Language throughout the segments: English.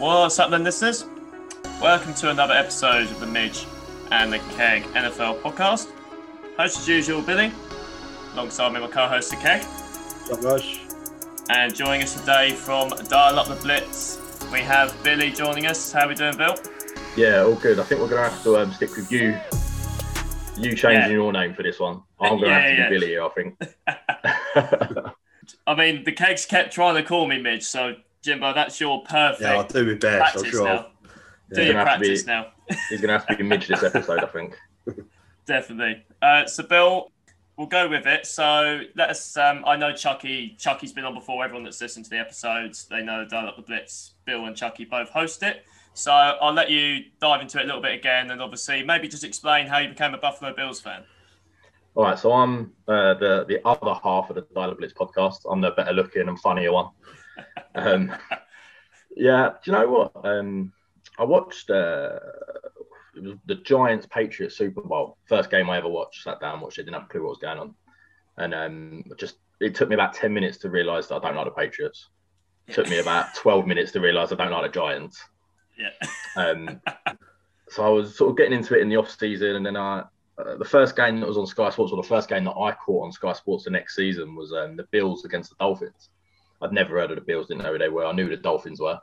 What's up, then, listeners? Welcome to another episode of the Midge and the Keg NFL podcast. Host as usual, Billy, alongside me, my co-host, the Keg. What's up, guys? And joining us today from Dial Up the Blitz, we have Billy joining us. How are we doing, Bill? Yeah, all good. I think we're going to have to um, stick with you. You changing Yeah. your name for this one. I'm going to Yeah, have to yeah. be Billy I think. I mean, the Kegs kept trying to call me Midge, so Jimbo, that's your perfect Yeah, I'll do my best. I'm practice sure. now. I'll- Do your Gonna have to be- practice now. He's going to have to be Midge this episode, I think. Definitely. Uh, so, Bill, we'll go with it. So, let us. Um, I know Chucky. Chucky's been on before. Everyone that's listened to the episodes, they know Dial Up the Blitz. Bill and Chucky both host it. So, I'll let you dive into it a little bit again, and obviously, maybe just explain how you became a Buffalo Bills fan. All right, so I'm uh, the the other half of the Dial Up Blitz podcast. I'm the better looking and funnier one. Um, yeah, do you know what? Um, I watched uh, it was the Giants Patriots Super Bowl, first game I ever watched. Sat down, watched it, didn't have a clue what was going on, and um, just it took me about ten minutes to realise that I don't like the Patriots. It took me about twelve minutes to realise I don't like the Giants. Yeah. Um, so I was sort of getting into it in the off season, and then I uh, the first game that was on Sky Sports, or the first game that I caught on Sky Sports the next season was um, the Bills against the Dolphins. I'd never heard of the Bills, didn't know who they were. I knew who the Dolphins were,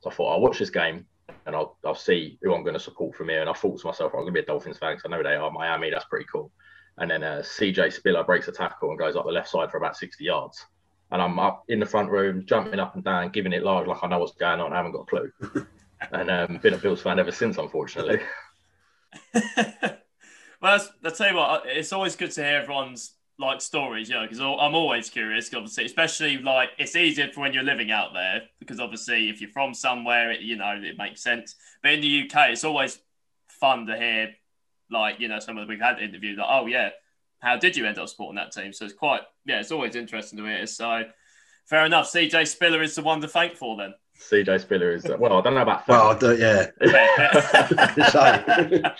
so I thought I'll watch this game and I'll I'll see who I'm going to support from here. And I thought to myself, I'm going to be a Dolphins fan because I know they are Miami. That's pretty cool. And then uh, CJ Spiller breaks a tackle and goes up the left side for about 60 yards. And I'm up in the front room, jumping up and down, giving it large like I know what's going on. I haven't got a clue. and um, been a Bills fan ever since, unfortunately. well, that's, I tell you what, it's always good to hear everyone's like stories, you know, because I'm always curious, obviously, especially like it's easier for when you're living out there because obviously if you're from somewhere, it, you know, it makes sense. But in the UK, it's always fun to hear, like, you know, some of the we've had interviews, like, oh, yeah, how did you end up supporting that team? So it's quite, yeah, it's always interesting to hear. So fair enough. CJ Spiller is the one to thank for then. CJ Spiller is, uh, well, I don't know about Well, I do, yeah.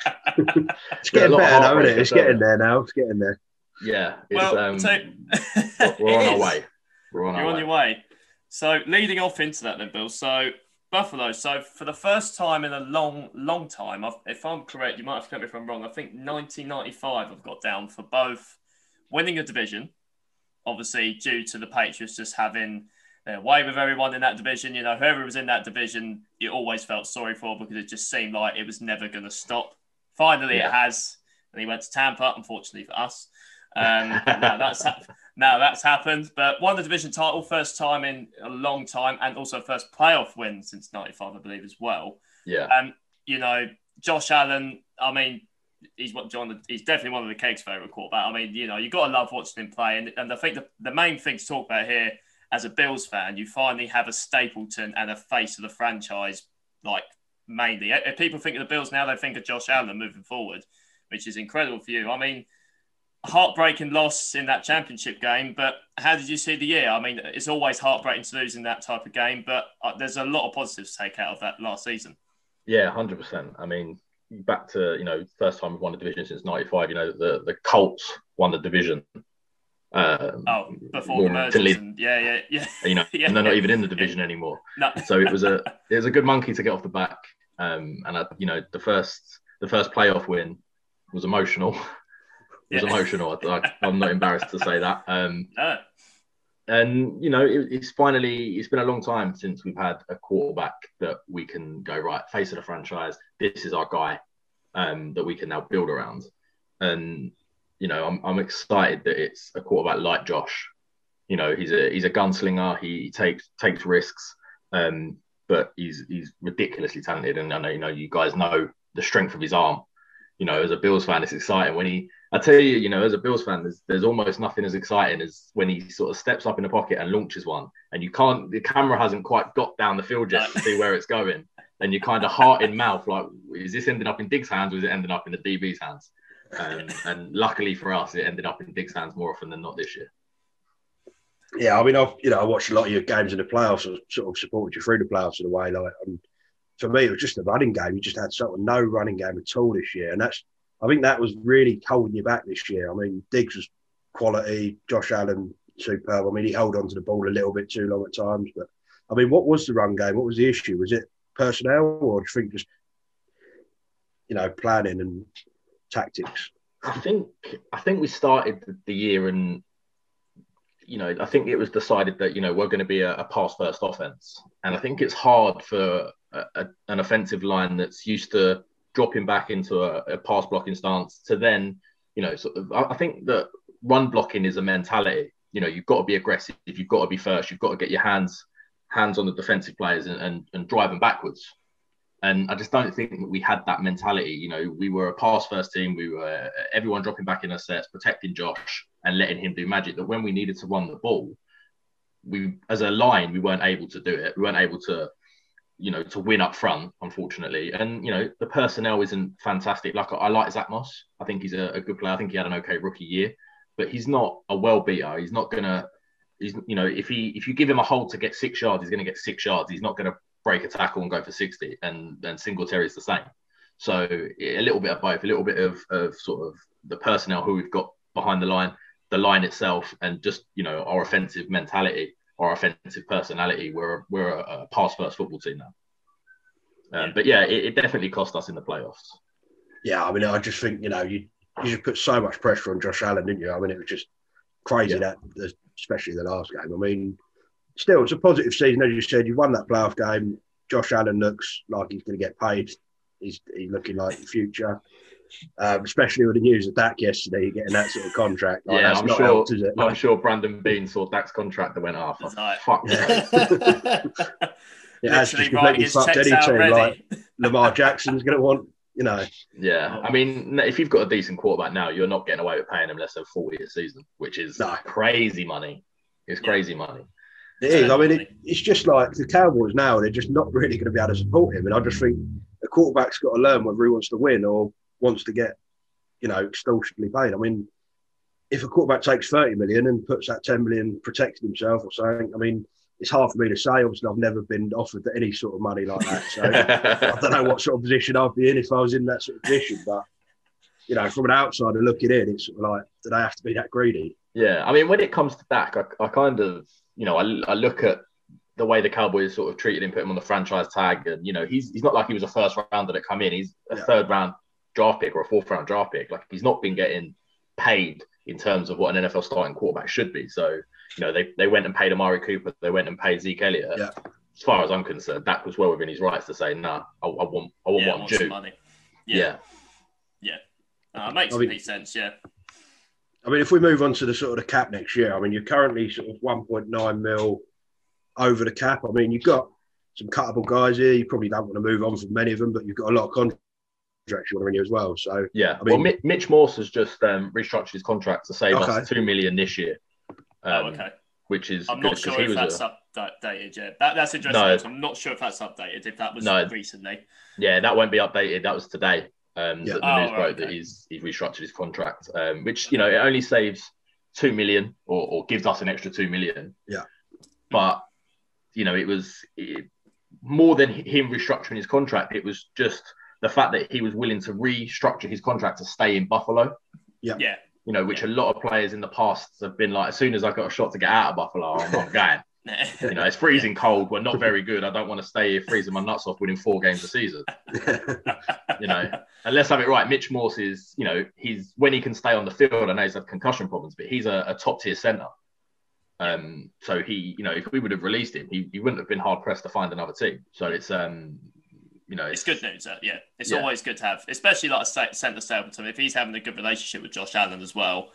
It's getting lot better now, heartbreak isn't it? It's getting there now. It's getting there. Yeah, it's, um, so, we're on our is. way. We're on You're our on way. your way. So leading off into that then, Bill. So Buffalo. So for the first time in a long, long time, I've, if I'm correct, you might have to correct me if I'm wrong. I think 1995 I've got down for both winning a division, obviously due to the Patriots just having their way with everyone in that division. You know, whoever was in that division, you always felt sorry for because it just seemed like it was never going to stop. Finally, it has, and he went to Tampa. Unfortunately for us. Um, now that's hap- now that's happened, but won the division title first time in a long time, and also first playoff win since '95, I believe, as well. Yeah, Um, you know, Josh Allen. I mean, he's what John. He's definitely one of the Kegs' favorite quarterback. I mean, you know, you got to love watching him play, and, and I think the, the main thing to talk about here, as a Bills fan, you finally have a Stapleton and a face of the franchise, like mainly. If people think of the Bills now, they think of Josh Allen moving forward, which is incredible for you. I mean, heartbreaking loss in that championship game, but how did you see the year? I mean, it's always heartbreaking to lose in that type of game, but uh, there's a lot of positives to take out of that last season. yeah, hundred percent. I mean, back to you know, first time we've won the division since '95. You know, the the Colts won the division. Um, Oh, before the mergers, and yeah, yeah, yeah. you know, Yeah. and they're not even in the division anymore. No. So it was a it was a good monkey to get off the back. Um, and I, you know, the first the first playoff win was emotional. It was Yeah. emotional. I, I'm not embarrassed to say that. Um, No. and you know it, it's finally it's been a long time since we've had a quarterback that we can go right face of the franchise this is our guy um, that we can now build around and you know I'm, I'm excited that it's a quarterback like josh you know he's a he's a gunslinger he takes takes risks um, but he's he's ridiculously talented and i know you know you guys know the strength of his arm you know as a bills fan it's exciting when he I tell you, you know, as a Bills fan, there's, there's almost nothing as exciting as when he sort of steps up in the pocket and launches one, and you can't, the camera hasn't quite got down the field yet to see where it's going, and you're kind of heart in mouth, like, is this ending up in Diggs' hands or is it ending up in the DB's hands? Um, and luckily for us, it ended up in Diggs' hands more often than not this year. Yeah, I mean, I've you know I watched a lot of your games in the playoffs. Sort of supported you through the playoffs in a way. Like, and for me, it was just the running game. You just had sort of no running game at all this year, and that's I think that was really holding you back this year. I mean, Diggs was quality. Josh Allen superb. I mean, he held on to the ball a little bit too long at times, but I mean, what was the run game? What was the issue? Was it personnel, or do you think just you know planning and tactics? I think I think we started the year and you know I think it was decided that you know we're going to be a, a pass first offense, and I think it's hard for a, a, an offensive line that's used to dropping back into a, pass blocking stance to then you know sort of I think that run blocking is a mentality. You know you've got to be aggressive, you've got to be first, you've got to get your hands hands on the defensive players and, and, and drive them backwards. And I just don't think that we had that mentality. You know, we were a pass first team. We were everyone dropping back in our sets, protecting Josh and letting him do magic. That when we needed to run the ball, we as a line we weren't able to do it. We weren't able to, you know, to win up front, unfortunately. And you know, the personnel isn't fantastic. Like I like Zach Moss. I think he's a, a good player. I think he had an okay rookie year, but he's not a well beater. He's not gonna he's you know if he if you give him a hold to get six yards, he's going to get six yards. He's not going to break a tackle and go for sixty. And then Singletary is the same. So a little bit of both, a little bit of, of sort of the personnel who we've got behind the line, the line itself, and just you know our offensive mentality, our offensive personality. We're we're a, a pass first football team now. Um, but yeah, it, it, definitely cost us in the playoffs. Yeah, I mean, I just think you know you you just put so much pressure on Josh Allen, didn't you? I mean, it was just crazy yeah. that especially the last game. I mean, still, it's a positive season. As you said, you won that playoff game. Josh Allen looks like he's going to get paid. He's, he's looking like the future. Um, especially with the news of Dak yesterday, getting that sort of contract. Like, yeah, I'm sure. Helped, I'm like, sure Brandon Beane saw Dak's contract that went off. Oh, fuck. Yeah. it has just completely fucked any team. Like Lamar Jackson's going to want you know. Yeah, I mean, if you've got a decent quarterback now, you're not getting away with paying him less than forty a season, which is no. crazy money. It's crazy yeah. money. It is. I mean, it, it's just like the Cowboys now; they're just not really going to be able to support him. And I just think a quarterback's got to learn whether he wants to win or wants to get, you know, extortionately paid. I mean, if a quarterback takes thirty million and puts that ten million protecting himself or something, I mean, it's hard for me to say. Obviously, I've never been offered any sort of money like that. So I don't know what sort of position I'd be in if I was in that sort of position. But you know, from an outsider looking in, it's sort of like, do they have to be that greedy? Yeah, I mean, when it comes to Dak, I, I kind of, you know, I, I look at the way the Cowboys sort of treated him, put him on the franchise tag, and you know, he's he's not like he was a first rounder that come in. He's a yeah. third round draft pick or a fourth round draft pick. Like he's not been getting paid in terms of what an NFL starting quarterback should be. So you know, they, they went and paid Amari Cooper, they went and paid Zeke Elliott. Yeah. As far as I'm concerned, that was well within his rights to say, nah, I, I want, I want yeah, what I'm Money. Yeah. Yeah. yeah. Uh, makes I mean, sense. Yeah. I mean, if we move on to the sort of the cap next year, I mean, you're currently sort of 1.9 mil over the cap. I mean, you've got some cuttable guys here. You probably don't want to move on from many of them, but you've got a lot of contracts you want to renew as well. So yeah, I mean, well, Mitch Morse has just um, restructured his contract to save okay. us two million this year. Um, oh, okay. Which is I'm not sure if that's a... updated yet. That, that's interesting. No. I'm not sure if that's updated. If that was no. recently. Yeah, that won't be updated. That was today. Um, yeah. the oh, news broke okay. that he's he's restructured his contract, um, which you know it only saves two million or, or gives us an extra two million. Yeah. But you know, it was it, more than him restructuring his contract. It was just the fact that he was willing to restructure his contract to stay in Buffalo. Yeah. Yeah you know, which a lot of players in the past have been like, as soon as I got a shot to get out of Buffalo, I'm not going. you know, it's freezing cold. We're not very good. I don't want to stay here freezing my nuts off winning four games a season. you know, and let's have it right. Mitch Morse is, you know, he's when he can stay on the field. I know he's had concussion problems, but he's a, a top tier center. Um, so he, you know, if we would have released him, he, he wouldn't have been hard pressed to find another team. So it's um, you know, it's, it's good news. Uh, yeah, it's yeah. always good to have, especially like a centre Stapleton. If he's having a good relationship with Josh Allen as well,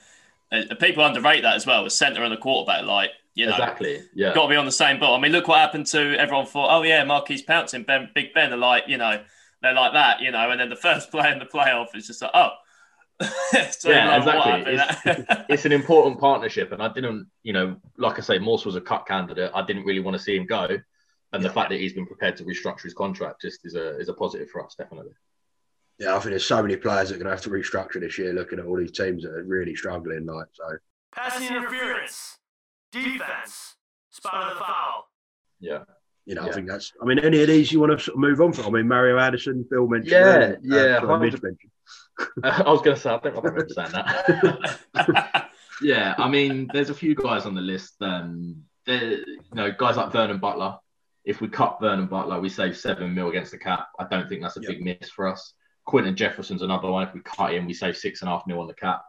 uh, people underrate that as well. As centre and a quarterback, like you know, exactly, yeah, got to be on the same boat. I mean, look what happened to everyone. Thought, oh yeah, Maurkice Pouncey, Ben, Big Ben are like, you know, they're like that, you know, and then the first play in the playoff is just like, oh. so yeah, exactly. It's, it's, an important partnership, and I didn't, you know, like I say, Morse was a cut candidate. I didn't really want to see him go and yeah. the fact that he's been prepared to restructure his contract just is a is a positive for us, definitely. Yeah, I think there's so many players that are going to have to restructure this year. Looking at all these teams that are really struggling, like so. Passing interference, defense, spot of the foul. Yeah. You know, yeah. I think that's. I mean, any of these you want to sort of move on from? I mean, Mario Addison, Bill mentioned. Yeah, earlier, yeah. Uh, Mitch mentioned. I was going to say, I think I remember saying that. yeah, I mean, there's a few guys on the list. Um, you know, guys like Vernon Butler, If we cut Vernon Butler, we save seven mil against the cap. I don't think that's a Yeah. big miss for us. Quinton Jefferson's another one. If we cut him, we save six and a half mil on the cap.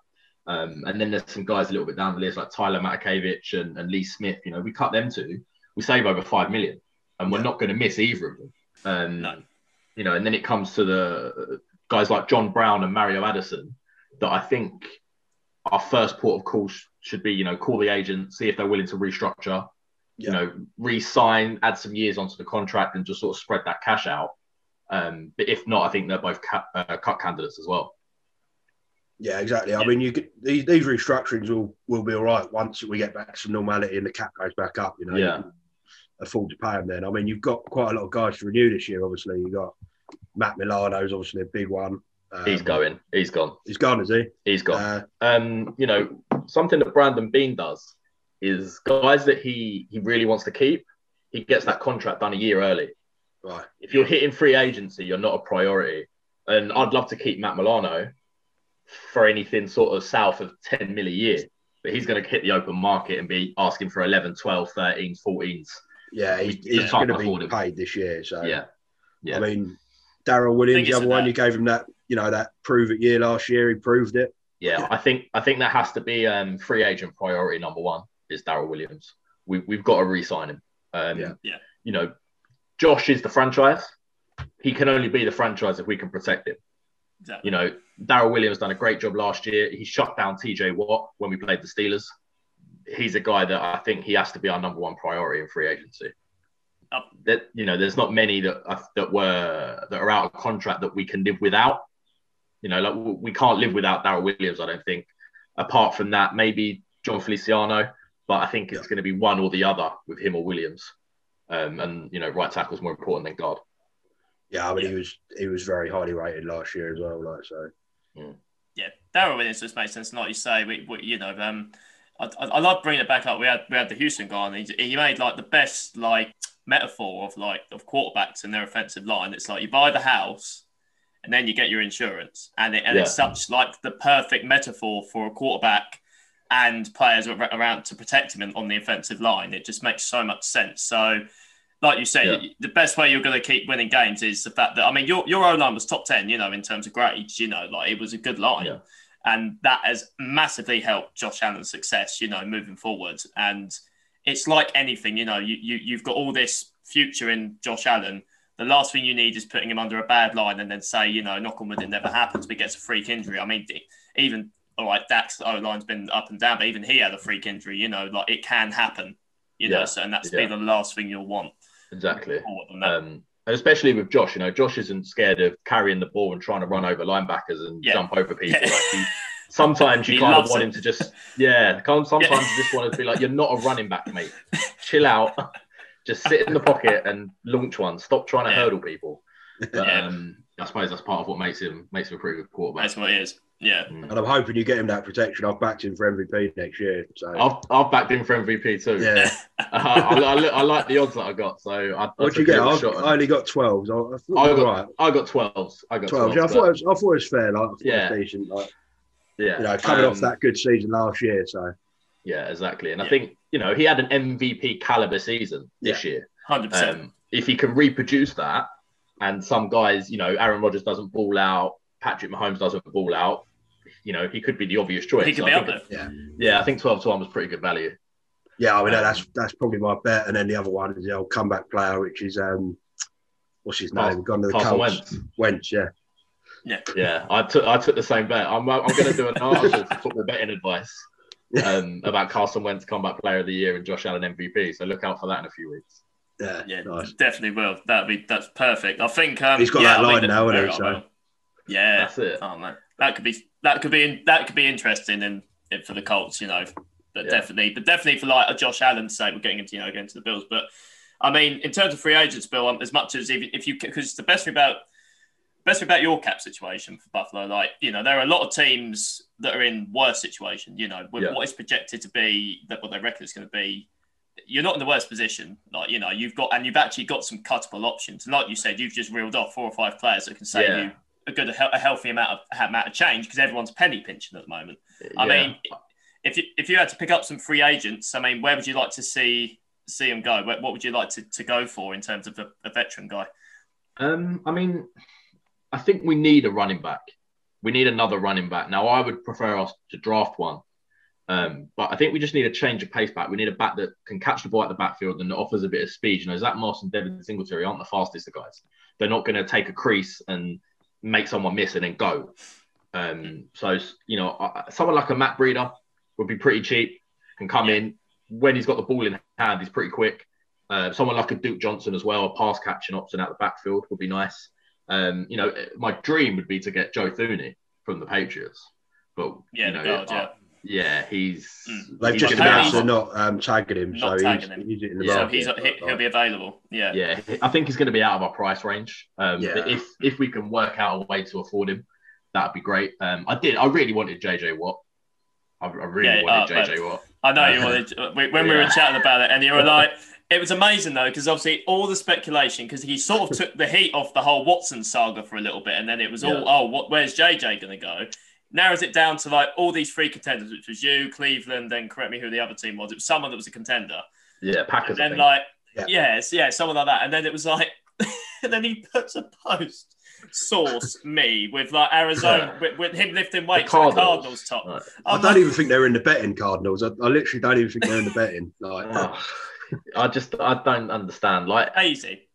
Um, and then there's some guys a little bit down the list like Tyler Matakevich and, and Lee Smith. You know, we cut them two, we save over five million, and we're not going to miss either of them. Um, No. You know, and then it comes to the guys like John Brown and Mario Addison that I think our first port of call sh- should be, you know, call the agent, see if they're willing to restructure, you know, re-sign, add some years onto the contract, and just sort of spread that cash out. Um, but if not, I think they're both uh, cut candidates as well. Yeah, exactly. I mean, you these these restructurings will will be all right once we get back to some normality and the cap goes back up. You know, Yeah. you afford to pay them then. I mean, you've got quite a lot of guys to renew this year. Obviously, you got Matt Milano's obviously a big one. Um, He's going. He's gone. He's gone, is he? He's gone. Uh, um, you know, something that Brandon Beane does is guys that he he really wants to keep. He gets that contract done a year early. right. If you're hitting free agency, you're not a priority. And I'd love to keep Matt Milano for anything sort of south of 10 mil a year. But he's going to hit the open market and be asking for 11, 12, 13, 14s. Yeah, he, We- he's going to be him. paid this year. So Yeah. Yeah. I mean, Daryl Williams, the other that- one, you gave him that, you know, that prove it year last year. He proved it. Yeah, I think I think that has to be um, free agent priority number one is Daryl Williams. We, we've got to re-sign him. Um, Yeah. Yeah. You know, Josh is the franchise. He can only be the franchise if we can protect him. Exactly. You know, Daryl Williams done a great job last year. He shut down TJ Watt when we played the Steelers. He's a guy that I think he has to be our number one priority in free agency. Uh, That you know, there's not many that are, that were that are out of contract that we can live without. You know, like we can't live without Daryl Williams. I don't think. Apart from that, maybe Jon Feliciano, but I think it's Yeah. going to be one or the other with him or Williams. Um, and you know, right tackle is more important than guard. Yeah, I mean, Yeah. he was he was very highly rated last year as well. Like so, yeah, Daryl Williams just makes sense. And like you say, we, we you know, um, I, I, I love bringing it back up. We had we had the Houston guy, and he, he made like the best like metaphor of like of quarterbacks and their offensive line. It's like you buy the house, and then you get your insurance, and it, and it's such like the perfect metaphor for a quarterback and players ar- around to protect him on the offensive line. It just makes so much sense. So. Like you said, Yeah. the best way you're going to keep winning games is the fact that I mean your your O line was top ten, you know, in terms of grades. You know, like it was a good line Yeah. and that has massively helped Josh Allen's success, you know, moving forward. And it's like anything, you know, you, you you've got all this future in Josh Allen. The last thing you need is putting him under a bad line and then say, you know, knock on wood, it never happens, but gets a freak injury. I mean, even all right, Dak's O line's been up and down, but even he had a freak injury. You know, like it can happen. You know, so and that's Yeah. be the last thing you'll want. Exactly. Forward than that. Um, and especially with Josh, you know, Josh isn't scared of carrying the ball and trying to run over linebackers and Yeah. jump over people. Yeah. Like he, sometimes you He kind of want it. him to just, yeah, sometimes Yeah. you just want to be like, you're not a running back, mate. Chill out. Just sit in the pocket and launch one. Stop trying to Yeah. hurdle people. But, Yeah. um, I suppose that's part of what makes him makes him a pretty good quarterback. That's what it is. Yeah. Mm. and I'm hoping you get him that protection. I've backed him for MVP next year. So I've, I've backed him for MVP too. yeah, I, I, I like the odds that I got, so I, I what took you get? I've, shot on I only got twelve. I, I thought I got- all right. I got 12s. I got 12s. Twelve. Yeah, I thought it was, I thought it was fair. Like, I thought Yeah. it was decent. Like, yeah. you know, coming off Um, that good season last year. So Yeah, exactly. And I think, you know, he had an MVP caliber season this year. Hundred percent. Um, if he can reproduce that, and some guys, you know, Aaron Rodgers doesn't ball out, Patrick Mahomes doesn't ball out, you know, he could be the obvious choice. He could So be I up there. it- Yeah, I think 12 to 1 was pretty good value. yeah, I mean Um, that's that's probably my bet. And then the other one is the old comeback player, which is um, what's his name? Gone to the Carson Colts. Wentz. Wentz. Yeah. Yeah, yeah, I took I took the same bet. I'm, I'm going to do an article for football betting advice um, about Carson Wentz comeback player of the year and Josh Allen MVP. So look out for that in a few weeks. Yeah. Yeah, Nice. definitely will. That'd be that's perfect. I think um, He's got yeah, that I line now, very hasn't he? well. Yeah, That's it. Oh man, that could be that could be that could be interesting in, in for the Colts, you know. But Yeah. definitely, but definitely for like a Josh Allen's sake, we're getting into you know getting to the Bills. But I mean, in terms of free agents, Bill, um, as much as if, if you because the best thing about best thing about your cap situation for Buffalo, like you know, there are a lot of teams that are in worse situation. You know, with Yeah. what is projected to be that what they reckon is going to be. You're not in the worst position, like you know. You've got and you've actually got some cuttable options. And like you said, you've just reeled off four or five players that can save Yeah. you a good, a healthy amount of amount of change because everyone's penny pinching at the moment. I Yeah. mean, if you if you had to pick up some free agents, I mean, where would you like to see see them go? What what would you like to, to go for in terms of a, a veteran guy? Um, I mean, I think we need a running back. We need another running back. Now, I would prefer us to draft one, um, but I think we just need a change of pace back. We need a back that can catch the ball at the backfield and offers a bit of speed. You know, Zach Moss and Devin Singletary aren't the fastest of guys. They're not going to take a crease and make someone miss and then go. Um, so, you know, someone like a Matt Breida would be pretty cheap, can come in when he's got the ball in hand, he's pretty quick. Uh, someone like a Duke Johnson as well, a pass catching option out the backfield would be nice. Um, you know, my dream would be to get Joe Thuney from the Patriots, but Yeah, you know, guard, yeah. Uh, yeah, he's Mm. They've he's just announced they're not um, tagging him, Not so tagging he's, him. he's Yeah, So he's he, he'll be available. Yeah. yeah, I think he's going to be out of our price range. Um, Yeah. but if if we can work out a way to afford him, that'd be great. Um, I did, I really wanted JJ Watt. I, I really Yeah, wanted uh, JJ Watt. I know you Uh, wanted when we were chatting about it, and you were like, it was amazing though, because obviously all the speculation, because he sort of took the heat off the whole Watson saga for a little bit, and then it was all, Yeah. oh, what, where's JJ going to go? Narrows it down to like all these three contenders, which was you, Cleveland, then correct me who the other team was. It was someone that was a contender. Yeah, And Packers. I then like, Yeah. yes, yeah, someone like that. And then it was like, and then he puts a post source me with like Arizona with, with him lifting weights on the Cardinals top. Right. Oh I I'm don't like, even think they're in the betting, Cardinals. I, I literally don't even think they're in the betting. Like, Oh, I just I don't understand. Like Easy.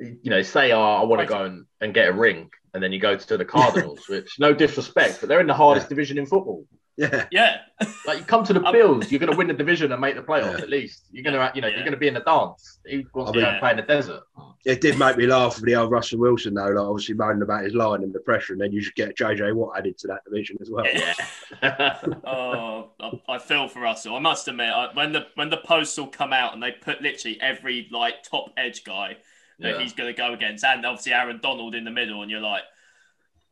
you know, say oh, I want to go and, and get a ring, and then you go to the Cardinals, which no disrespect, but they're in the hardest division in football. yeah, Yeah. Like you come to the Bills, you're going to win the division and make the playoffs Yeah. at least. You're going to, you know, Yeah. you're going to be in the dance. He wants I to go play in the desert. it did make me laugh for the old Russell Wilson though. Like obviously moaning about his line and the pressure, and then you should get JJ Watt added to that division as well. Yeah. Oh, I, I feel for Russell. I must admit, I, when the when the posts all come out and they put literally every like top edge guy that Yeah. he's going to go against, and obviously Aaron Donald in the middle, and you're like,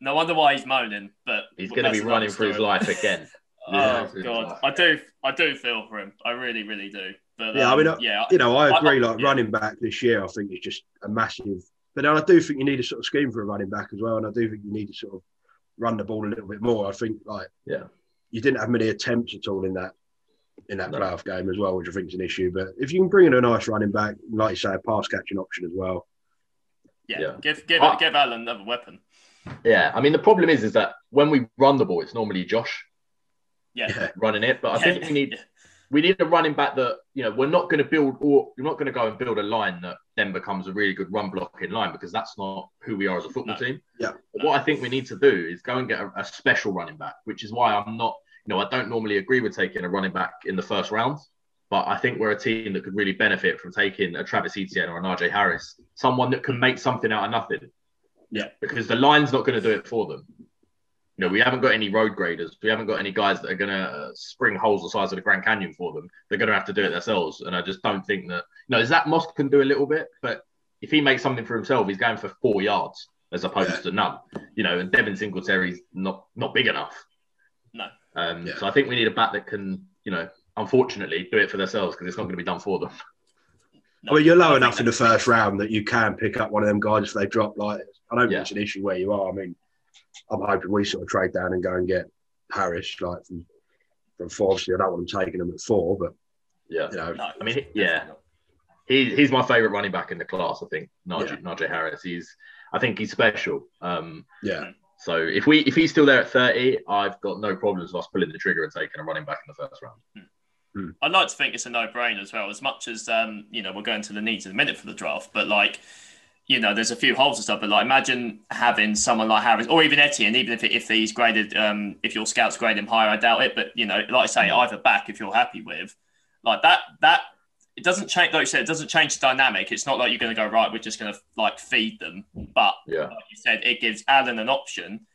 no wonder why he's moaning. But He's going to be running for his life again. Oh Yeah. god, I do, I do feel for him. I really, really do. But Yeah, I um, mean, yeah, You know, I I- agree. I- like yeah. running back this year, I think is just a massive. But then I do think you need a sort of scheme for a running back as well, and I do think you need to sort of run the ball a little bit more. I think like Yeah. you didn't have many attempts at all in that in that No. playoff game as well, which I think is an issue. But if you can bring in a nice running back, like you say, a pass catching option as well. yeah, yeah. give give I- give Allen another weapon. Yeah, I mean the problem is, is that when we run the ball, it's normally Josh Yeah, Yeah, running it, but I think we need we need a running back that you know we're not going to build or we're not going to go and build a line that then becomes a really good run blocking line because that's not who we are as a football No. team. Yeah. But what I think we need to do is go and get a, a special running back, which is why I'm not you know I don't normally agree with taking a running back in the first round. But I think we're a team that could really benefit from taking a Travis Etienne or an Najee Harris, someone that can make something out of nothing. Yeah. Because the line's not going to do it for them. You know, we haven't got any road graders. We haven't got any guys that are going to uh, spring holes the size of the Grand Canyon for them. They're going to have to do it themselves. And I just don't think that, you know, Zach Moss can do a little bit, but if he makes something for himself, he's going for four yards as opposed Yeah. to none. You know, and Devin Singletary's not not big enough. No. Um, Yeah. So I think we need a bat that can, you know, unfortunately do it for themselves because it's not going to be done for them. No, I mean, you're low think enough in the that's- first round that you can pick up one of them guys if they drop. Like, I don't Yeah. think it's an issue where you are. I mean, I'm hoping we sort of trade down and go and get Harris, like from from four. Obviously, I don't want them taking him at four, but Yeah. you know, No, I mean, yeah. not. He, he's my favourite running back in the class. I think Najee, Yeah. Najee Harris. He's I think he's special. Um, yeah, so if we if he's still there at thirty, I've got no problems with us pulling the trigger and taking a running back in the first round. I'd like to think it's a no-brainer as well. As much as um, you know, we're going to the needs in a minute for the draft, but like, you know, there's a few holes and stuff. But like, imagine having someone like Harris or even Etienne, even if if he's graded, um, if your scouts grade him higher, I doubt it. But you know, like I say, either back if you're happy with, like that that. It doesn't change, like you said, it doesn't change the dynamic. It's not like you're going to go right. We're just going to like feed them, but Yeah, like you said, it gives Allen an option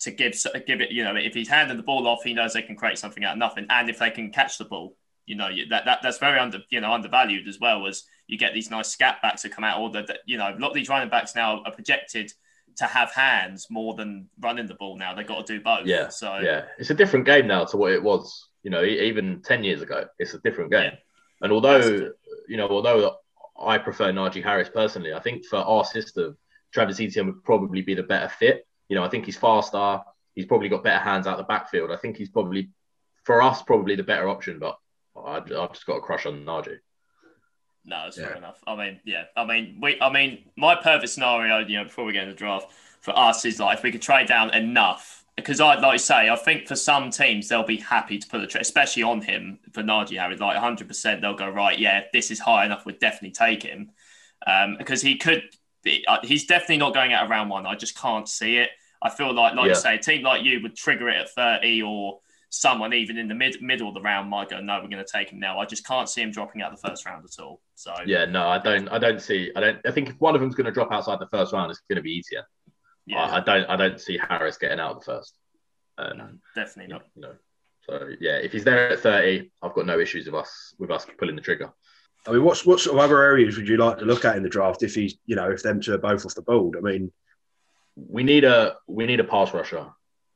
to give give it. You know, if he's handing the ball off, he knows they can create something out of nothing, and if they can catch the ball, you know, that, that that's very under you know undervalued as well as you get these nice scat backs that come out. Or that you know, a lot of these running backs now are projected to have hands more than running the ball. Now they've got to do both. Yeah, So yeah. It's a different game now to what it was. You know, even ten years ago, it's a different game. Yeah. And although you know, although I prefer Najee Harris personally, I think for our system, Travis Etienne would probably be the better fit. You know, I think he's faster. He's probably got better hands out the backfield. I think he's probably, for us, probably the better option. But I, I've just got a crush on Najee. No, it's fair enough. I mean, yeah. I mean, we. I mean, my perfect scenario, you know, before we get into the draft for us is like if we could trade down enough. Because I'd like to say, I think for some teams they'll be happy to put a trade, especially on him for Najee Harris. Like 100, percent they'll go right. Yeah, this is high enough. We'd definitely take him um, because he could. Be, uh, he's definitely not going out of round one. I just can't see it. I feel like, like Yeah. you say, a team like you would trigger it at 30 or someone even in the mid middle of the round might go, no, we're going to take him now. I just can't see him dropping out the first round at all. So Yeah, no, I don't. I don't see. I don't. I think if one of them's going to drop outside the first round, it's going to be easier. Yeah, I, I don't. I don't see Harris getting out of the first. Um, no, definitely not. you know. So yeah, if he's there at thirty, I've got no issues with us with us pulling the trigger. I mean, what's what sort of other areas would you like to look at in the draft if he's, you know, if them two are both off the board? I mean, We need a we need a pass rusher.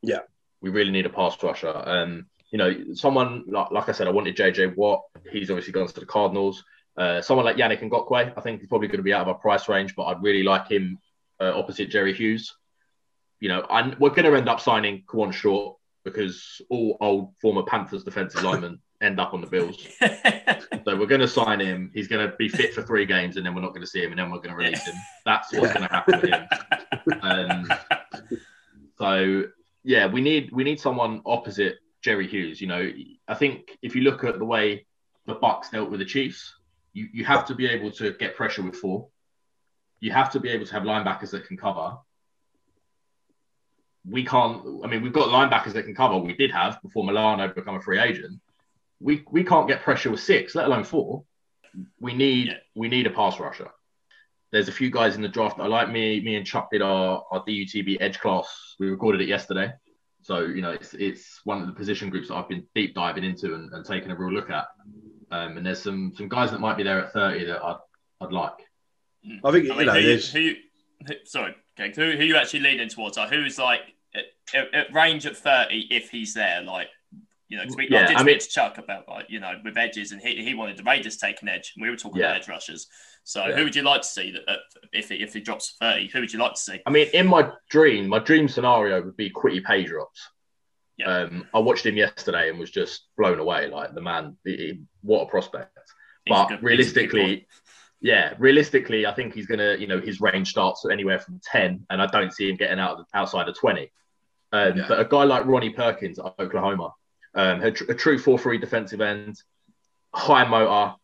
Yeah. we really need a pass rusher. Um, you know, someone like, like I said, I wanted JJ Watt. He's obviously gone to the Cardinals. Uh, someone like Yannick Ngakoue, I think he's probably going to be out of our price range, but I'd really like him uh, opposite Jerry Hughes. You know, and we're going to end up signing Kawann Short because all old former Panthers defensive linemen end up on the Bills. So we're going to sign him. He's going to be fit for three games, and then we're not going to see him, and then we're going to release him. That's what's going to happen with him. Um, so yeah, we need we need someone opposite Jerry Hughes. You know, I think if you look at the way the Bucs dealt with the Chiefs, you, you have to be able to get pressure with four. You have to be able to have linebackers that can cover. We can't. I mean, we've got linebackers that can cover. We did have before Milano become a free agent. We we can't get pressure with six, let alone four. We need Yeah. we need a pass rusher. There's a few guys in the draft that I like. Me me and Chuck did our, our DUTB edge class. We recorded it yesterday. So you know it's it's one of the position groups that I've been deep diving into and, and taking a real look at. Um, and there's some some guys that might be there at 30 that I'd I'd like. I think I you mean, know, who, who, who, sorry, okay, who, who you actually leaning towards? Like, who's like at, at, at range at 30 if he's there? Like, you know, we, Yeah, I did I speak mean- to Chuck about, like, you know, with edges, and he, he wanted the Raiders to take an edge, and we were talking Yeah. about edge rushers. So, Yeah. who would you like to see that uh, if he, if he drops 30? Who would you like to see? I mean, in my dream, my dream scenario would be Kwity Paye drops. Yeah. Um, I watched him yesterday and was just blown away. Like the man, he- he- what a prospect. He's but good- he's a good realistically. Yeah, realistically, I think he's gonna, you know, his range starts anywhere from ten, and I don't see him getting out of, outside of twenty. Um, Yeah. But a guy like Ronnie Perkins at Oklahoma, um, a, tr- a true four-three defensive end, high motor,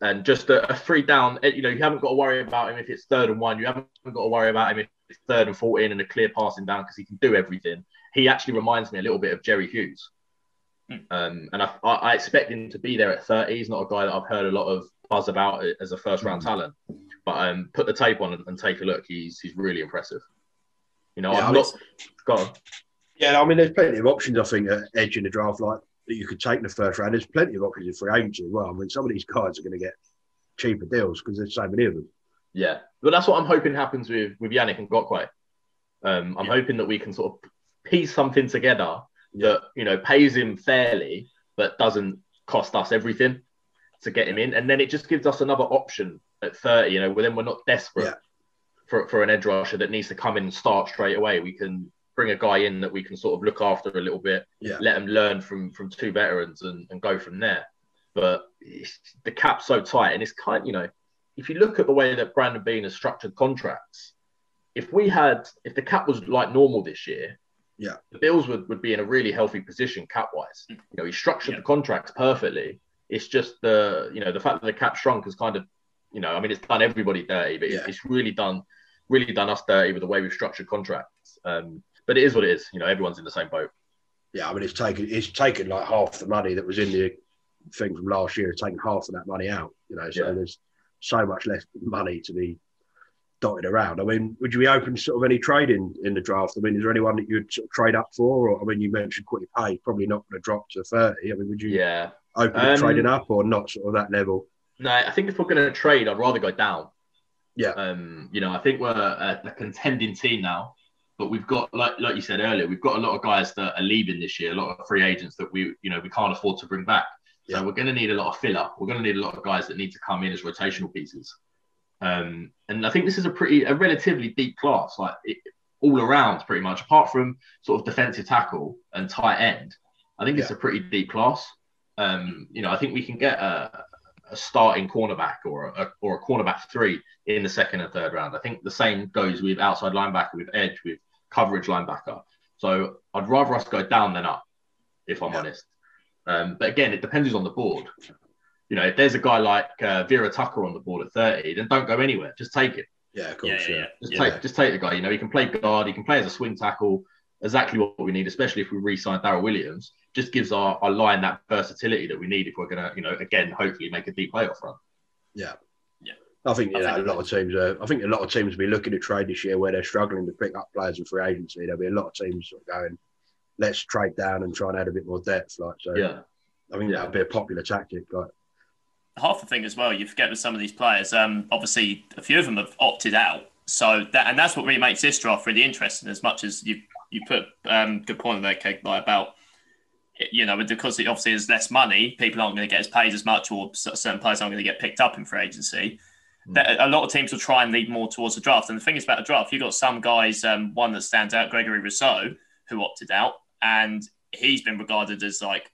and just a, a free down. eh, You know, you haven't got to worry about him if it's third and one. You haven't got to worry about him if it's third and fourteen and a clear passing down because he can do everything. He actually reminds me a little bit of Jerry Hughes. Hmm. Um, and I, I expect him to be there at 30. He's not a guy that I've heard a lot of buzz about it as a first round talent. But um, put the tape on and, and take a look. He's he's really impressive. You know, Yeah, I I'm mean- not. Go on. yeah, I mean, there's plenty of options. I think at edge in the draft, like that you could take in the first round. There's plenty of options in free agency as well. I mean, some of these guys are going to get cheaper deals because there's so many of them. Yeah, but that's what I'm hoping happens with with Yannick Ngakoue. Um, I'm Yeah. hoping that we can sort of piece something together that you know pays him fairly, but doesn't cost us everything to get him in, and then it just gives us another option at 30. You know, where then we're not desperate Yeah. for for an edge rusher that needs to come in and start straight away. We can bring a guy in that we can sort of look after a little bit, Yeah. let him learn from from two veterans and, and go from there. But the cap's so tight, and it's kind, you know, if you look at the way that Brandon Beane has structured contracts, if we had, if the cap was like normal this year, Yeah. the Bills would, would be in a really healthy position cap wise. You know, he structured Yeah. the contracts perfectly. It's just the, you know, the fact that the cap shrunk has kind of, you know, I mean, it's done everybody dirty, but it's, Yeah. it's really done, really done us dirty with the way we've structured contracts. Um, but it is what it is. You know, everyone's in the same boat. Yeah, I mean, it's taken it's taken like half the money that was in the thing from last year. It's taken half of that money out. You know, so Yeah. there's so much less money to be dotted around. I mean, would you be open to sort of any trading in the draft? I mean, is there anyone that you'd sort of trade up for? Or I mean, you mentioned Kwity Paye, probably not going to drop to thirty. I mean, would you Yeah. Open Um, trading up or not sort of that level? No, I think if we're going to trade, I'd rather go down. Yeah. Um, you know, I think we're a, a contending team now, but we've got, like like you said earlier, we've got a lot of guys that are leaving this year, a lot of free agents that we, you know, we can't afford to bring back. So Yeah. we're going to need a lot of filler. We're going to need a lot of guys that need to come in as rotational pieces. Um, and I think this is a pretty, a relatively deep class, like it, all around, pretty much, apart from sort of defensive tackle and tight end. I think it's a pretty deep class. Um, you know, I think we can get a, a starting cornerback or a, or a cornerback three in the second and third round. I think the same goes with outside linebacker, with edge, with coverage linebacker. So I'd rather us go down than up, if I'm Yeah. honest. Um, but again, it depends who's on the board. You know, if there's a guy like uh, Vera Tucker on the board at 30, then don't go anywhere. Just take it. Yeah, of Yeah, course. yeah, Yeah, yeah. Just yeah. take just take the guy. You know, he can play guard, he can play as a swing tackle. Exactly what we need, especially if we re-sign Daryl Williams. Just gives our, our line that versatility that we need if we're gonna, you know, again, hopefully make a deep playoff run. I think you I think a lot of teams. Are, I think a lot of teams will be looking to trade this year where they're struggling to pick up players in free agency. There'll be a lot of teams sort of going, let's trade down and try and add a bit more depth. Like so, Yeah. I think Yeah. that'll be a popular tactic. Like half the thing as well, you forget with some of these players, um, obviously a few of them have opted out. So that and that's what really makes this draft really interesting. As much as you you put um, good point on there, Kate, by about you know because it obviously there's less money, people aren't going to get as paid as much, or certain players aren't going to get picked up in free agency. That, a lot of teams will try and lead more towards the draft. And the thing is about the draft, you've got some guys. Um, one that stands out, Gregory Rousseau, who opted out, and he's been regarded as like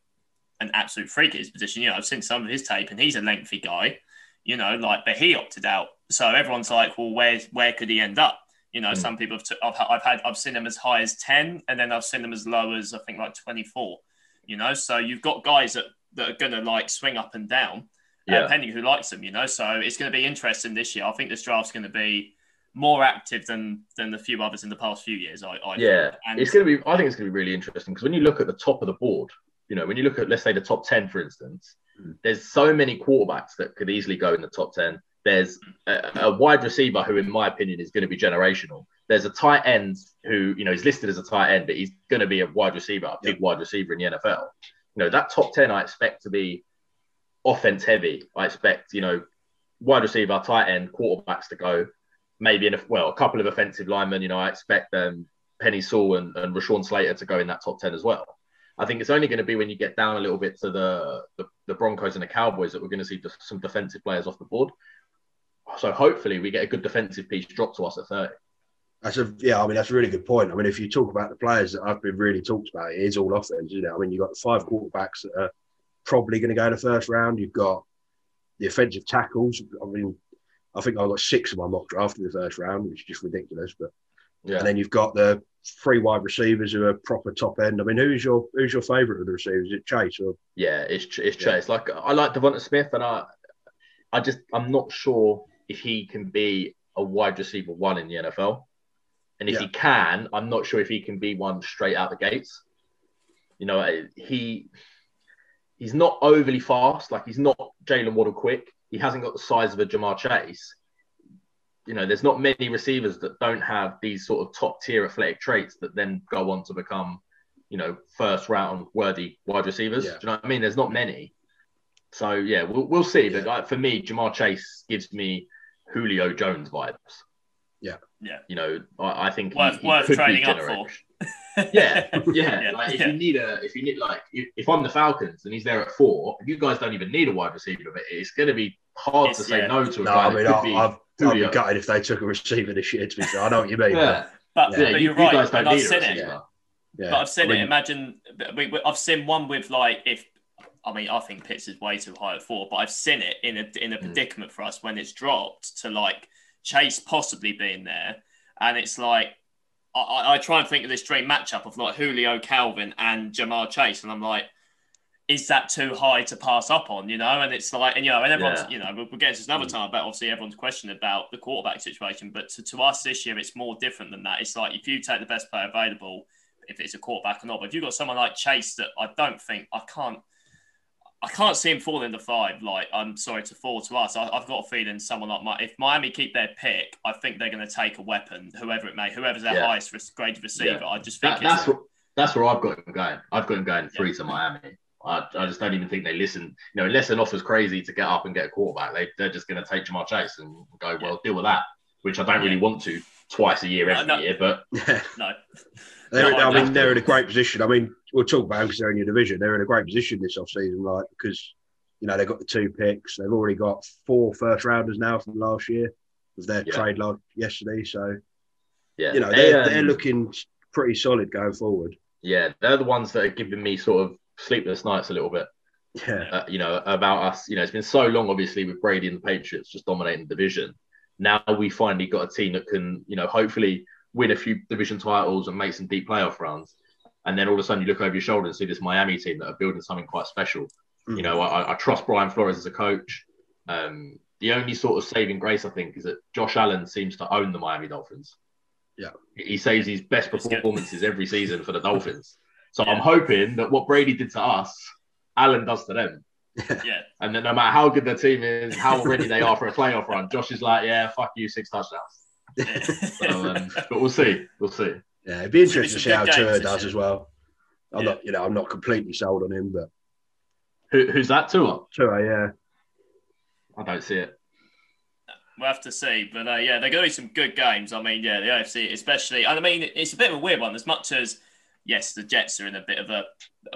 an absolute freak at his position. You know, I've seen some of his tape, and he's a lengthy guy. You know, like, but he opted out. So everyone's like, well, where where could he end up? You know, Mm. some people have t- I've, I've had I've seen them as high as ten, and then I've seen them as low as I think like twenty four. You know, so you've got guys that that are going to like swing up and down, uh, Yeah. depending who likes them. You know, so it's going to be interesting this year. I think this draft's going to be more active than than the few others in the past few years. I, I Yeah. And it's going to be. I think it's going to be really interesting because when you look at the top of the board, you know, when you look at let's say the top ten, for instance, Mm. there's so many quarterbacks that could easily go in the top ten. There's a, a wide receiver who, in my opinion, is going to be generational. There's a tight end who, you know, is listed as a tight end, but he's going to be a wide receiver, a big wide receiver in the NFL. You know, that top ten, I expect to be offense heavy. I expect, you know, wide receiver, tight end, quarterbacks to go. Maybe in a well, a couple of offensive linemen. You know, I expect um, Penei Sewell and, and Rashawn Slater to go in that top 10 as well. I think it's only going to be when you get down a little bit to the, the, the Broncos and the Cowboys that we're going to see some defensive players off the board. So hopefully we get a good defensive piece dropped to us at 30. That's a yeah. I mean, that's a really good point. I mean, if you talk about the players that I've been really talked about, it is all offense, isn't it? I mean, you've got the five quarterbacks that are probably going to go in the first round. You've got the offensive tackles. I mean, I think I got six of my mock draft in the first round, which is just ridiculous. But Yeah. and then you've got the three wide receivers who are proper top end. I mean, who's your who's your favourite of the receivers? Is it Chase or Yeah, it's it's Yeah. Chase. Like I like Devonta Smith, and I, I just I'm not sure if he can be a wide receiver one in the NFL, and if Yeah. he can, I'm not sure if he can be one straight out the gates. You know, eh, he he's not overly fast. Like he's not Jaylen Waddle quick. He hasn't got the size of a Ja'Marr Chase. You know, there's not many receivers that don't have these sort of top tier athletic traits that then go on to become, you know, first round worthy wide receivers. Yeah. Do you know what I mean? There's not many. So yeah, we'll, we'll see. But Yeah. like, for me, Ja'Marr Chase gives me Julio Jones vibes. Yeah. Yeah. You know, I, I think he- Worth- he, worth could be up for. Yeah, yeah. Yeah, Like if yeah. you need a, if you need like, if, if I'm the Falcons and he's there at four, you guys don't even need a wide receiver. But it's going to be hard It's- to say yeah. no to a no? guy I mean, I, could be I've I'd be gutted if they took a receiver this year. To be fair, I know what you mean. Yeah, But, yeah. but you, you're you right. guys don't and I've need seen it. Yeah. But I've seen I mean, it. Imagine, we, we- I've seen one with like if. I mean, I think Pitts is way too high at four, but I've seen it in a in a Hmm. predicament for us when it's dropped to like Chase possibly being there, and it's like I- I, try and think of this dream matchup of like Julio Calvin and Ja'Marr Chase, and I'm like, is that too high to pass up on? You know, and it's like, and you know, and everyone's, Yeah. you know, we'll, we'll get into this another mm. time about obviously everyone's question about the quarterback situation, but to, to us this year, it's more different than that. It's like if you take the best player available, if it's a quarterback or not, but if you've got someone like Chase that I don't think I can't. I can't see him falling to five. Like I'm sorry to fall to us. I, I've got a feeling someone like my if Miami keep their pick, I think they're going to take a weapon, whoever it may, whoever's their Yeah. highest res- graded receiver. Yeah. I just think That, it's, that's wh- that's where I've got him going. I've got him going three to Miami. I, I just don't even think they listen. You know, unless an offer's crazy to get up and get a quarterback, they they're just going to take Ja'Marr Chase and go, well, deal with that. Which I don't really want to twice a year, No, every no. year. But yeah. no. They're, No, I mean, they're in a great position. I mean, we'll talk about them because they're in your division. They're in a great position this offseason, like because you know they've got the two picks. They've already got four first rounders now from last year with their Yeah. trade like yesterday. So yeah, you know they, they're, um, they're looking pretty solid going forward. yeah, they're the ones that are giving me sort of sleepless nights a little bit. Yeah. uh, you know, about us. You know, it's been so long, obviously, with Brady and the Patriots just dominating the division. Now we finally got a team that can, you know, hopefully win a few division titles and make some deep playoff runs. And then all of a sudden, you look over your shoulder and see this Miami team that are building something quite special. Mm. You know, I, I trust Brian Flores as a coach. Um, the only sort of saving grace, I think, is that Josh Allen seems to own the Miami Dolphins. Yeah. He saves his best performances every season for the Dolphins. So Yeah. I'm hoping that what Brady did to us, Allen does to them. Yeah, And then no matter how good their team is, how ready they are for a playoff run, Josh is like, yeah, fuck you, six touchdowns. yeah. So, um, but we'll see. We'll see. Yeah, it'd be interesting to see how good Tua does year. as well. I'm Yeah. not, you know, I'm not completely sold on him, but Who, who's that to? Tua, yeah, I don't see it. We'll have to see, but uh, yeah, they're going to be some good games. I mean, yeah, the AFC especially. And I mean, it's a bit of a weird one. As much as yes, the Jets are in a bit of a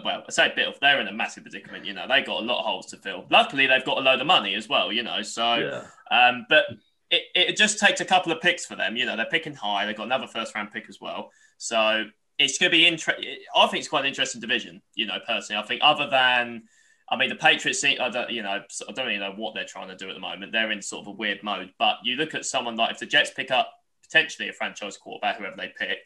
well, I say a bit of they're in a massive predicament. You know, they got a lot of holes to fill. Luckily, they've got a load of money as well. You know, so Yeah. um, but it, it just takes a couple of picks for them. You know, they're picking high. They've got another first round pick as well. So it's going to be interesting. I think it's quite an interesting division. You know, personally, I think other than, I mean, the Patriots. I don't, you know, I don't really know what they're trying to do at the moment. They're in sort of a weird mode. But you look at someone like if the Jets pick up potentially a franchise quarterback, whoever they pick.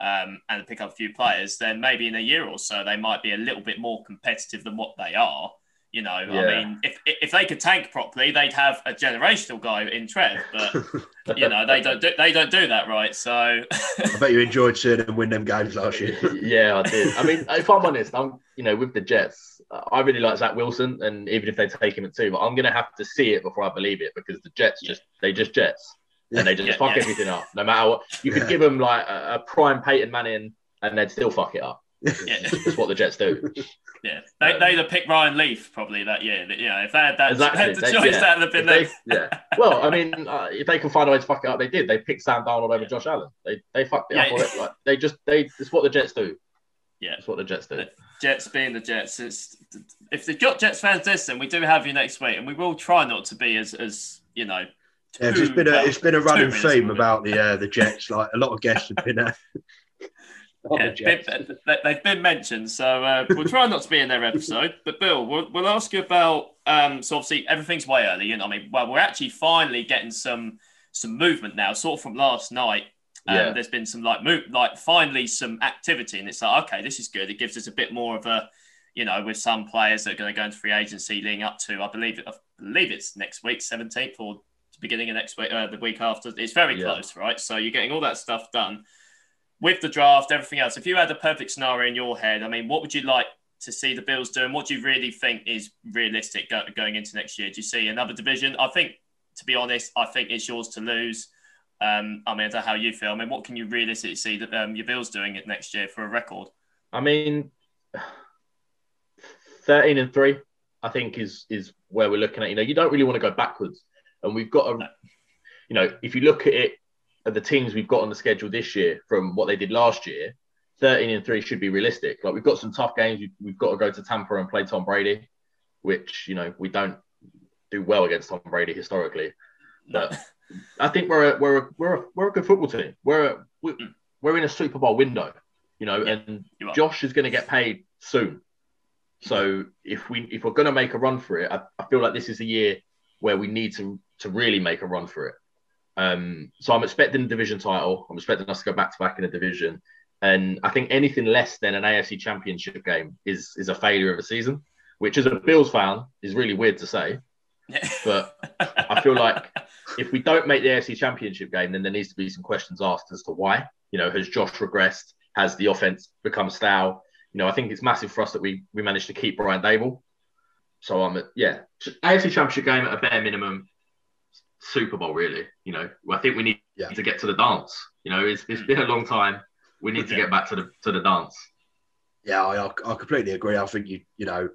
Um, and pick up a few players, then maybe in a year or so they might be a little bit more competitive than what they are. You know, I mean, if if they could tank properly, they'd have a generational guy in Trev, but you know they don't do, they don't do that right. So I bet you enjoyed seeing them win them games last year. yeah, I did. I mean, if I'm honest, I'm you know with the Jets, I really like Zach Wilson, and even if they take him at two, but I'm gonna have to see it before I believe it because the Jets just they just Jets and they just Yeah, fuck yeah. everything up. No matter what, you could Yeah. give them like a, a prime Peyton Manning, and they'd still fuck it up. yeah, That's what the Jets do. yeah, they they'd have picked Ryan Leaf probably that year. You know, if they had that Exactly. had the They- choice, yeah. that would have been If they- yeah. Well, I mean, uh, if they can find a way to fuck it up, they did. They picked Sam Darnold over Josh Allen. They they fucked it Yeah. up. Already. Like, they just they. It's what the Jets do. Yeah. It's what the Jets do. Jets being the Jets. It's, if they've Jets fans listening, we do have you next week, and we will try not to be as as you know. Yeah, 'cause it's too been a it's been a running theme about the uh, the Jets. Like a lot of guests have been. Uh, on Yeah, the been- they- they've been mentioned, so uh, we'll try not to be in their episode. But Bill, we'll, we'll ask you about. Um, so obviously everything's way early, you know. I mean, well, we're actually finally getting some some movement now, sort of from last night. Um, Yeah. There's been some like move, like finally some activity, and it's like okay, this is good. It gives us a bit more of a, you know, with some players that are going to go into free agency leading up to. I believe I believe it's next week, seventeenth or beginning of next week, uh, the week after. It's very Yeah. close, right? So you're getting all that stuff done with the draft, everything else. If you had a perfect scenario in your head, I mean, what would you like to see the Bills doing? What do you really think is realistic go- going into next year? Do you see another division? I think, to be honest, I think it's yours to lose. Um, I mean, I don't know how you feel. I mean, what can you realistically see that um, your Bills doing it next year for a record? I mean, thirteen and three, I think is is where we're looking at. You know, you don't really want to go backwards, and we've got a, No. you know, if you look at it at the teams we've got on the schedule this year from what they did last year, thirteen and three should be realistic. Like we've got some tough games. We've, we've got to go to Tampa and play Tom Brady, which you know we don't do well against Tom Brady historically. But I think we're a, we're a, we're a, we're a good football team. We're a, Mm. we're in a Super Bowl window, you know, Yeah, and you. Josh is going to get paid soon. So if we if we're going to make a run for it, I, I feel like this is a year where we need to to really make a run for it. Um, so I'm expecting the division title. I'm expecting us to go back to back in the division, and I think anything less than an AFC Championship game is is a failure of a season, which as a Bills fan is really weird to say. But I feel like if we don't make the AFC Championship game, then there needs to be some questions asked as to why. You know, has Josh regressed? Has the offense become stale? You know, I think it's massive for us that we we managed to keep Brian Daboll. So I'm at, yeah, AFC Championship game at a bare minimum. Super Bowl, really. You know, I think we need Yeah. to get to the dance. You know, it's, it's mm. been a long time. We need to get back to the to the dance. Yeah, I, I completely agree. I think you you know,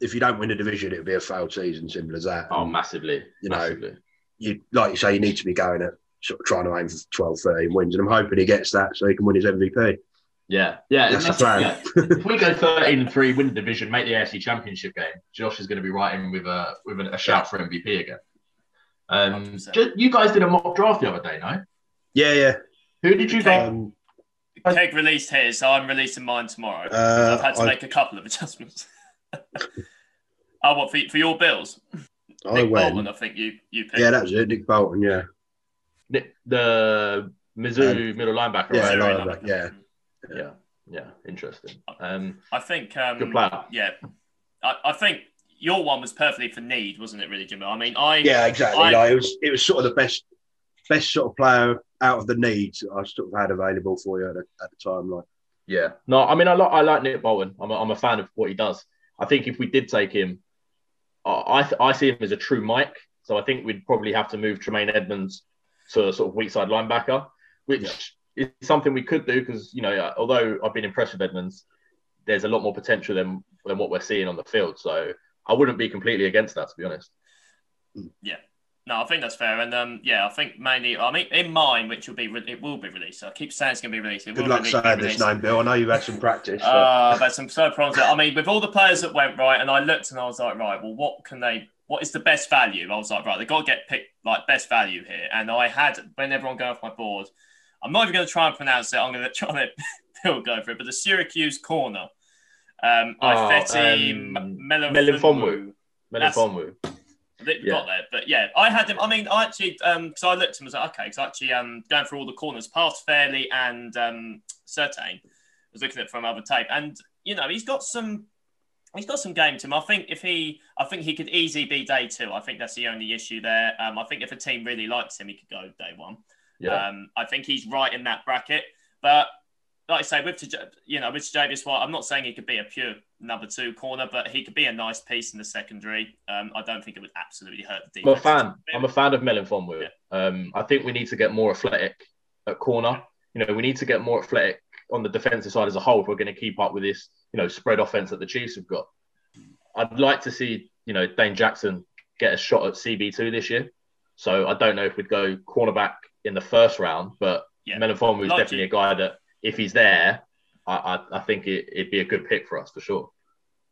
if you don't win a division, it would be a failed season. Simple as that. Oh, massively. You know, massively. you like you say, you need to be going at sort of trying to aim for 12, 13 wins, and I'm hoping he gets that so he can win his MVP. Yeah, yeah. That's and the plan. yeah. if we go 13 and 3, win the division, make the AFC Championship game, Josh is going to be right in with a with a, a shout for MVP again. Um, 100%. you guys did a mock draft the other day, no? Yeah, yeah. Who did you Okay. go? Um, Keg released his, so I'm releasing mine tomorrow. Uh, I've had to I- make a couple of adjustments. Oh, what for, for your Bills? I Nick went. Bolton, I think you you picked. Yeah, that was it. Nick Bolton. Yeah, Nick- The Mizzou middle linebacker, yeah, right? Sorry, linebacker, linebacker. yeah. yeah, yeah, interesting. Um, I think um, Good player. Yeah, I, I think your one was perfectly for need, wasn't it? Really, Jimmy. I mean, I Yeah, exactly. I- like it was, it was sort of the best, best sort of player out of the needs I sort of had available for you at the, at the time. Like, Yeah. No, I mean, I like I like Nick Bolton. I'm a, I'm a fan of what he does. I think if we did take him, I I, th- I see him as a true Mike. So I think we'd probably have to move Tremaine Edmonds to a sort of weak side linebacker, which is something we could do because you know, uh, although I've been impressed with Edmonds, there's a lot more potential than than what we're seeing on the field. So I wouldn't be completely against that, to be honest. Yeah. No, I think that's fair. And um, yeah, I think mainly. I mean, in mine, which will be re- it will be released. So I keep saying it's going to be released. It good luck be saying this name, Bill. I know you've had some practice. so- Uh, but some so problems. I mean, with all the players that went right, and I looked and I was like, right, well, what can they? What is the best value? I was like, right, they got to get picked like best value here. And I had when everyone go off my board, I'm not even going to try and pronounce it. I'm going to try and let Bill go for it. But the Syracuse corner, um, Oh, Ifeatu um, Melifonwu. Melifonwu. That's- Melifonwu. They Yeah. got there, but yeah, I had him. I mean, I actually, um, because I looked and was like, okay, because actually, um, going through all the corners, past Farley and um, Surtain, was looking at from other tape, and you know, he's got some, he's got some game to him. I think if he, I think he could easily be day two. I think that's the only issue there. Um, I think if a team really likes him, he could go day one. Yeah. Um, I think he's right in that bracket, but like I say, with you know, with Tre'Davious White, I'm not saying he could be a pure number two corner, but he could be a nice piece in the secondary. Um, I don't think it would absolutely hurt the I'm a fan. I'm a fan of Melifonwu. Um, I think we need to get more athletic at corner. You know, we need to get more athletic on the defensive side as a whole if we're going to keep up with this, you know, spread offense that the Chiefs have got. I'd like to see, you know, Dane Jackson get a shot at CB2 this year. So I don't know if we'd go cornerback in the first round, but Yeah. Melifonwu is Like definitely you. a guy that if he's there, I, I, I think it, it'd be a good pick for us for sure.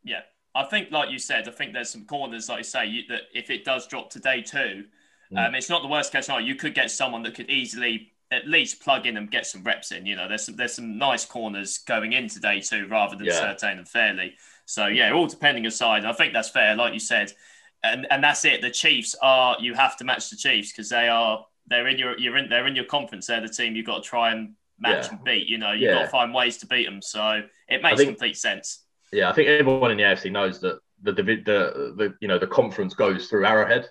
Yeah, I think, like you said, I think there's some corners, like you say, you, that if it does drop to day two, Mm. um, it's not the worst case scenario. You could get someone that could easily at least plug in and get some reps in. You know, there's some there's some nice corners going in today two rather than Yeah. Surtain and Farley. So yeah, all depending aside, I think that's fair, like you said, and and that's it. The Chiefs are you have to match the Chiefs because they are they're in your you're in they're in your conference. They're the team you've got to try and match Yeah. and beat. You know, you've Yeah. got to find ways to beat them. So it makes think- complete sense. Yeah, I think everyone in the AFC knows that the divi- the the you know the conference goes through Arrowhead.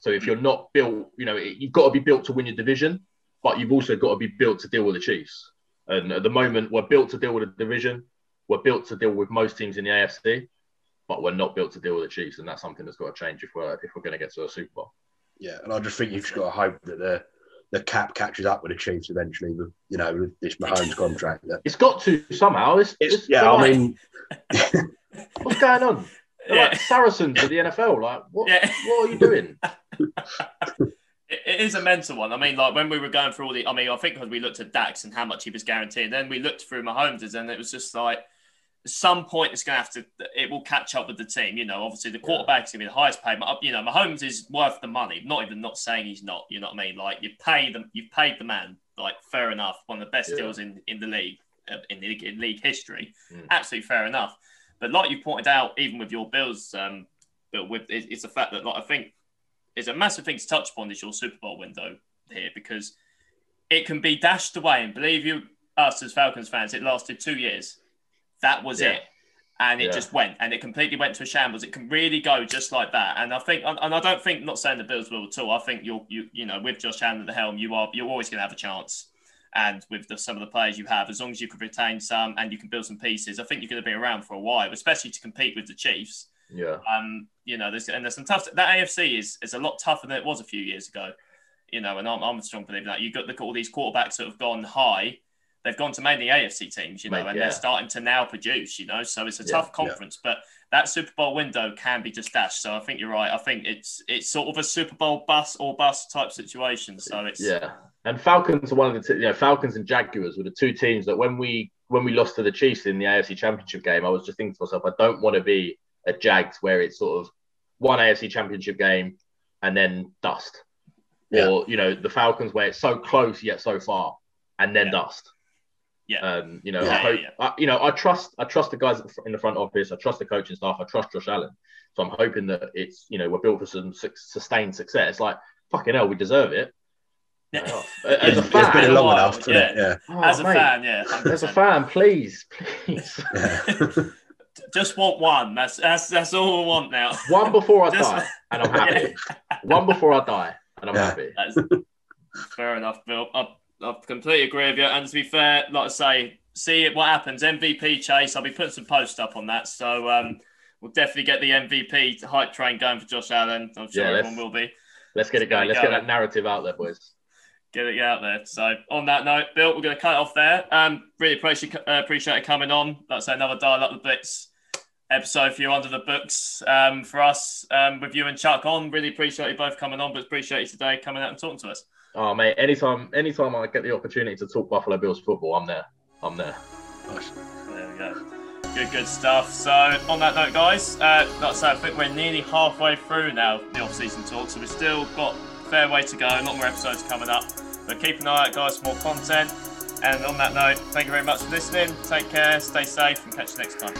So if mm. you're not built, you know you've got to be built to win your division, but you've also got to be built to deal with the Chiefs. And at the moment, we're built to deal with the division. We're built to deal with most teams in the AFC, but we're not built to deal with the Chiefs, and that's something that's got to change if we're if we're going to get to a Super Bowl. Yeah, and I just think you've just got to hope that the the cap catches up with the Chiefs eventually. With you know, with this Mahomes contract. That It's got to somehow. It's, it's, it's yeah, I mean, what's going on? They're Yeah. like Saracens of the NFL. Like, what? Yeah. What are you doing? It it is a mental one. I mean, like when we were going through all the, I mean, I think because we looked at Dax and how much he was guaranteed, then we looked through Mahomes, and it was just like, at some point it's going to have to, it will catch up with the team. You know, obviously the quarterback's going to be the highest paid. but, You know, Mahomes is worth the money. Not even not saying he's not. You know what I mean? Like you pay them, you've paid the man. Like fair enough. One of the best Yeah. deals in in the league, uh, in, the, in league history. Mm. Absolutely fair enough. But like you pointed out, even with your Bills, um, Bill, with it's the fact that like I think it's a massive thing to touch upon is your Super Bowl window here because it can be dashed away. And believe you, us as Falcons fans, it lasted two years. That was Yeah. it. And it Yeah. just went, and it completely went to a shambles. It can really go just like that. And I think, and I don't think, not saying the Bills will at all. I think you're, you, you know, with Josh Allen at the helm, you are, you're always going to have a chance. And with the, some of the players you have, as long as you can retain some and you can build some pieces, I think you're going to be around for a while, especially to compete with the Chiefs. Yeah. Um, you know, there's and there's some tough. That AFC is is a lot tougher than it was a few years ago. You know, and I'm, I'm a strong believer that. You got look at all these quarterbacks that have gone high. They've gone to mainly AFC teams, you know, and yeah. they're starting to now produce. You know, so it's a Yeah, tough yeah. conference, but that Super Bowl window can be just dashed. So I think you're right. I think it's it's sort of a Super Bowl bus or bust type situation. So it's Yeah, and Falcons are one of the you know Falcons and Jaguars were the two teams that when we when we lost to the Chiefs in the AFC Championship game, I was just thinking to myself, I don't want to be a Jags where it's sort of one AFC Championship game and then dust, Yeah. or you know the Falcons where it's so close yet so far and then Yeah. dust. Yeah. Um, you know, Yeah, I hope, yeah, I, you know, I trust, I trust the guys in the front office. I trust the coaching staff. I trust Josh Allen. So I'm hoping that it's, you know, we're built for some su- sustained success. Like fucking hell, we deserve it. You know, As a It's been fan, long while, enough, hasn't? Yeah. oh, As a mate, fan, yeah. as a fan, please, please, yeah. Just want one. That's that's that's all I want now. one before I Just- die, and I'm happy. One before I die, and I'm Yeah. happy. That's fair enough, Bill. I, I completely agree with you. And to be fair, like I say, see what happens. MVP chase. I'll be putting some posts up on that. So um, we'll definitely get the MVP hype train going for Josh Allen. I'm sure Yeah, everyone will be. Let's get it going. Let's get that narrative out there, boys. Get it out there. So on that note, Bill, we're going to cut it off there. Um, really appreciate uh, appreciate it coming on. Like I say, another dial up the bits episode for you under the books um, for us um, with you and Chuck on. Really appreciate you both coming on, but appreciate you today coming out and talking to us. Oh mate, anytime, anytime I get the opportunity to talk Buffalo Bills football, I'm there. I'm there. There we go. Good, good stuff. So, on that note, guys, uh, like I I think we're nearly halfway through now the off-season talk, so we've still got a fair way to go. A lot more episodes coming up. But keep an eye out, guys, for more content. And on that note, thank you very much for listening. Take care, stay safe, and catch you next time.